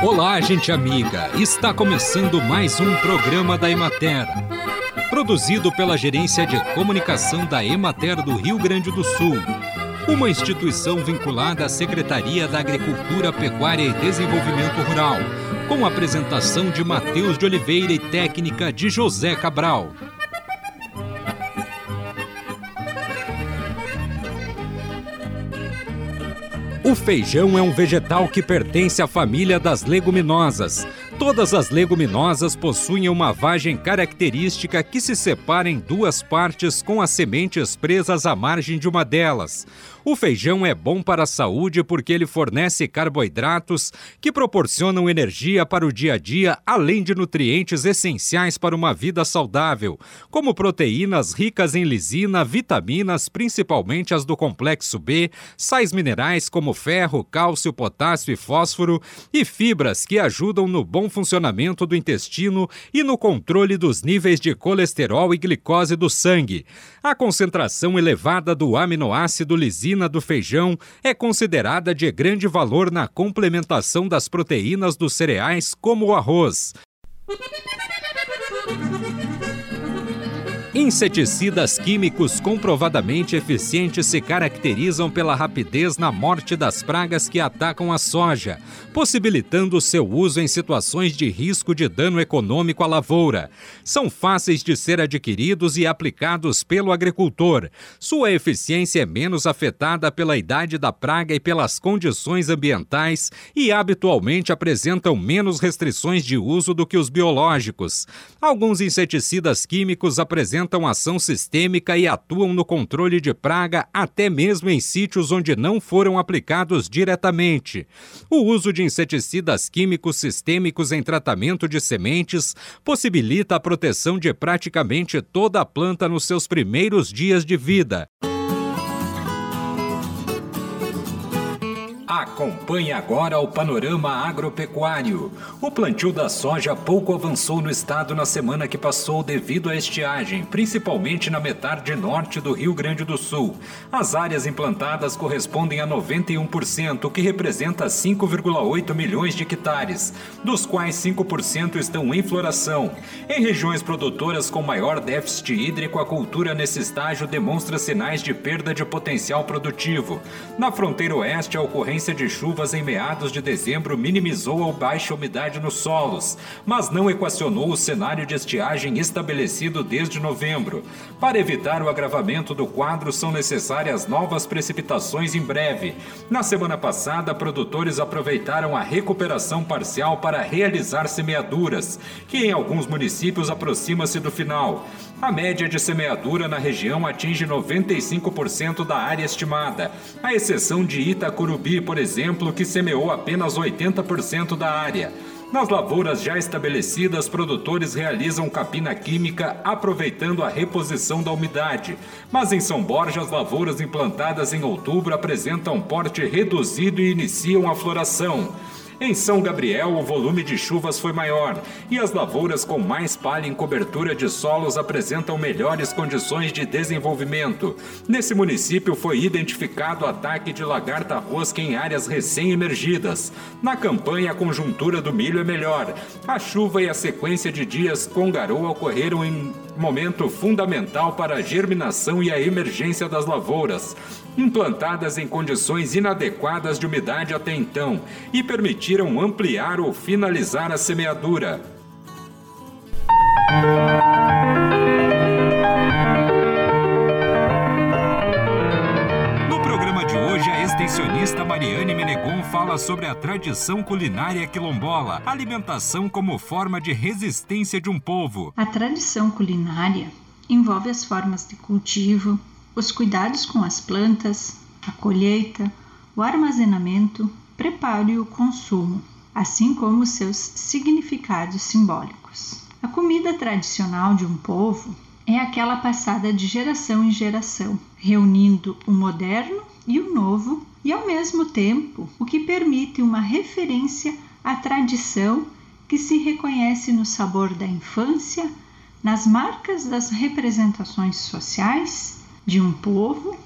Olá, gente amiga! Está começando mais um programa da Emater. Produzido pela Gerência de Comunicação da Emater do Rio Grande do Sul. Uma instituição vinculada à Secretaria da Agricultura, Pecuária e Desenvolvimento Rural. Com apresentação de Matheus de Oliveira e técnica de José Cabral. O feijão é um vegetal que pertence à família das leguminosas. Todas as leguminosas possuem uma vagem característica que se separa em duas partes com as sementes presas à margem de uma delas. O feijão é bom para a saúde porque ele fornece carboidratos que proporcionam energia para o dia a dia, além de nutrientes essenciais para uma vida saudável, como proteínas ricas em lisina, vitaminas, principalmente as do complexo B, sais minerais como ferro, cálcio, potássio e fósforo, e fibras que ajudam no bom funcionamento do intestino e no controle dos níveis de colesterol e glicose do sangue. A concentração elevada do aminoácido lisina do feijão é considerada de grande valor na complementação das proteínas dos cereais, como o arroz. Inseticidas químicos comprovadamente eficientes se caracterizam pela rapidez na morte das pragas que atacam a soja, possibilitando seu uso em situações de risco de dano econômico à lavoura. São fáceis de ser adquiridos e aplicados pelo agricultor. Sua eficiência é menos afetada pela idade da praga e pelas condições ambientais e habitualmente apresentam menos restrições de uso do que os biológicos. Alguns inseticidas químicos apresentam apresentam ação sistêmica e atuam no controle de praga até mesmo em sítios onde não foram aplicados diretamente. O uso de inseticidas químicos sistêmicos em tratamento de sementes possibilita a proteção de praticamente toda a planta nos seus primeiros dias de vida. Acompanhe agora o panorama agropecuário. O plantio da soja pouco avançou no estado na semana que passou devido à estiagem, principalmente na metade norte do Rio Grande do Sul. As áreas implantadas correspondem a 91%, o que representa 5,8 milhões de hectares, dos quais 5% estão em floração. Em regiões produtoras com maior déficit hídrico, a cultura nesse estágio demonstra sinais de perda de potencial produtivo. Na fronteira oeste, a ocorrência de chuvas em meados de dezembro minimizou a baixa umidade nos solos, mas não equacionou o cenário de estiagem estabelecido desde novembro. Para evitar o agravamento do quadro, são necessárias novas precipitações em breve. Na semana passada, produtores aproveitaram a recuperação parcial para realizar semeaduras, que em alguns municípios aproxima-se do final. A média de semeadura na região atinge 95% da área estimada, à exceção de Itacurubi, por exemplo, que semeou apenas 80% da área. Nas lavouras já estabelecidas, produtores realizam capina química aproveitando a reposição da umidade. Mas em São Borja, as lavouras implantadas em outubro apresentam porte reduzido e iniciam a floração. Em São Gabriel, o volume de chuvas foi maior e as lavouras com mais palha em cobertura de solos apresentam melhores condições de desenvolvimento. Nesse município foi identificado ataque de lagarta rosca em áreas recém-emergidas. Na campanha, a conjuntura do milho é melhor. A chuva e a sequência de dias com garoa ocorreram em momento fundamental para a germinação e a emergência das lavouras, implantadas em condições inadequadas de umidade até então, e permitiram ampliar ou finalizar a semeadura. No programa de hoje, a extensionista Mariane Menegon fala sobre a tradição culinária quilombola, alimentação como forma de resistência de um povo. A tradição culinária envolve as formas de cultivo, os cuidados com as plantas, a colheita, o armazenamento, preparo e o consumo, assim como seus significados simbólicos. A comida tradicional de um povo é aquela passada de geração em geração, reunindo o moderno e o novo, e ao mesmo tempo o que permite uma referência à tradição que se reconhece no sabor da infância, nas marcas das representações sociais de um povo,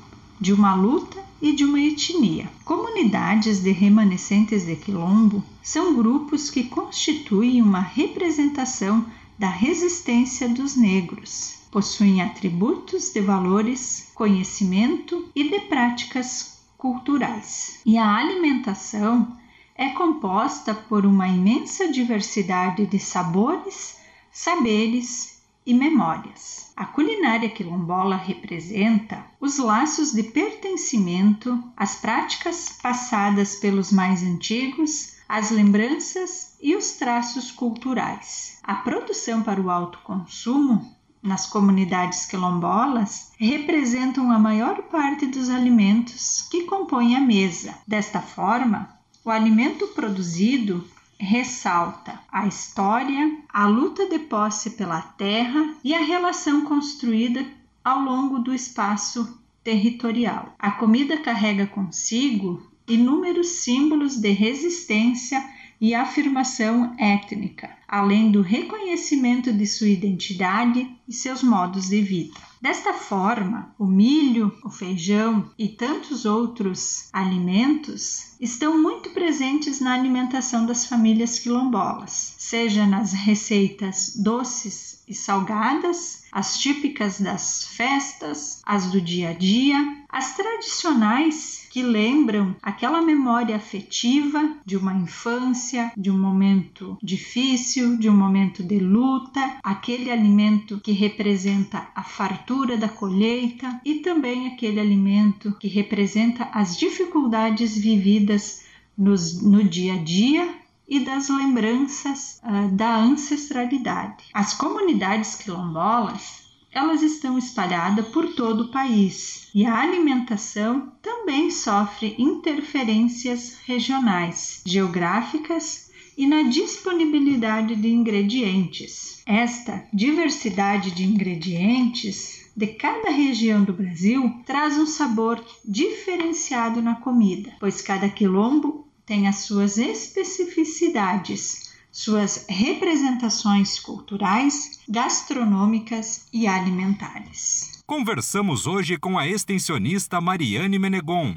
de uma luta e de uma etnia. Comunidades de remanescentes de quilombo são grupos que constituem uma representação da resistência dos negros. Possuem atributos de valores, conhecimento e de práticas culturais. E a alimentação é composta por uma imensa diversidade de sabores, saberes e memórias. A culinária quilombola representa os laços de pertencimento, as práticas passadas pelos mais antigos, as lembranças e os traços culturais. A produção para o autoconsumo nas comunidades quilombolas representam a maior parte dos alimentos que compõem a mesa. Desta forma, o alimento produzido ressalta a história, a luta de posse pela terra e a relação construída ao longo do espaço territorial. A comida carrega consigo inúmeros símbolos de resistência e afirmação étnica, além do reconhecimento de sua identidade e seus modos de vida. Desta forma, o milho, o feijão e tantos outros alimentos estão muito presentes na alimentação das famílias quilombolas, seja nas receitas doces e salgadas, as típicas das festas, as do dia a dia, as tradicionais que lembram aquela memória afetiva de uma infância, de um momento difícil, de um momento de luta, aquele alimento que representa a fartura da colheita e também aquele alimento que representa as dificuldades vividas nos, no dia a dia e das lembranças uh, da ancestralidade. As comunidades quilombolas elas estão espalhadas por todo o país e a alimentação também sofre interferências regionais, geográficas e na disponibilidade de ingredientes. Esta diversidade de ingredientes de cada região do Brasil traz um sabor diferenciado na comida, pois cada quilombo tem as suas especificidades suas representações culturais, gastronômicas e alimentares. Conversamos hoje com a extensionista Mariane Menegon.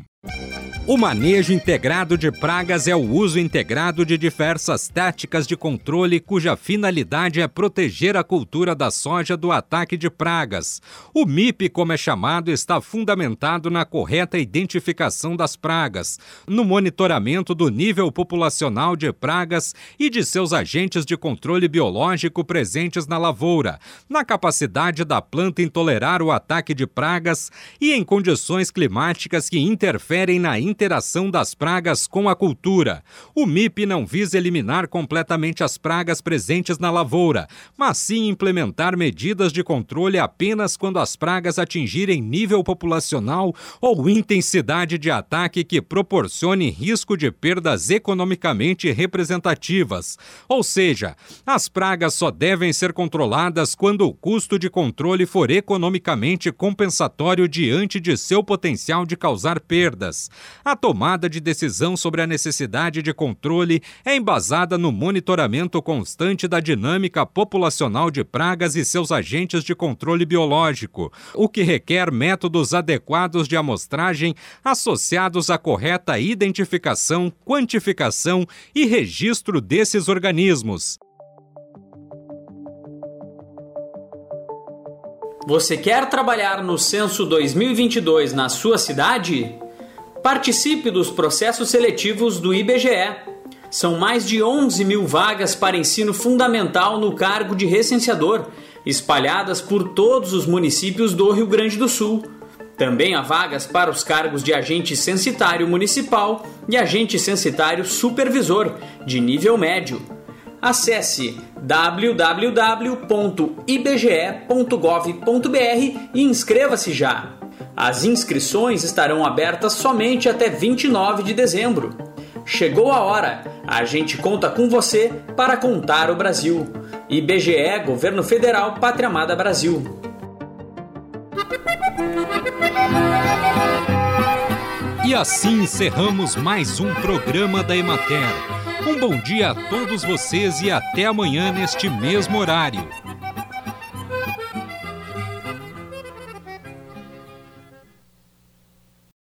O manejo integrado de pragas é o uso integrado de diversas táticas de controle cuja finalidade é proteger a cultura da soja do ataque de pragas. O MIP, como é chamado, está fundamentado na correta identificação das pragas, no monitoramento do nível populacional de pragas e de seus agentes de controle biológico presentes na lavoura, na capacidade da planta em tolerar o ataque de pragas e em condições climáticas que interferem na interação das pragas com a cultura. O MIP não visa eliminar completamente as pragas presentes na lavoura, mas sim implementar medidas de controle apenas quando as pragas atingirem nível populacional ou intensidade de ataque que proporcione risco de perdas economicamente representativas. Ou seja, as pragas só devem ser controladas quando o custo de controle for economicamente compensatório diante de seu potencial de causar perdas. A tomada de decisão sobre a necessidade de controle é embasada no monitoramento constante da dinâmica populacional de pragas e seus agentes de controle biológico, o que requer métodos adequados de amostragem associados à correta identificação, quantificação e registro desses organismos. Você quer trabalhar no Censo 2022 na sua cidade? Participe dos processos seletivos do IBGE. São mais de 11 mil vagas para ensino fundamental no cargo de recenseador, espalhadas por todos os municípios do Rio Grande do Sul. Também há vagas para os cargos de agente censitário municipal e agente censitário supervisor, de nível médio. Acesse www.ibge.gov.br e inscreva-se já. As inscrições estarão abertas somente até 29 de dezembro. Chegou a hora! A gente conta com você para contar o Brasil. IBGE, Governo Federal, Pátria Amada Brasil. E assim encerramos mais um programa da Emater. Um bom dia a todos vocês e até amanhã neste mesmo horário.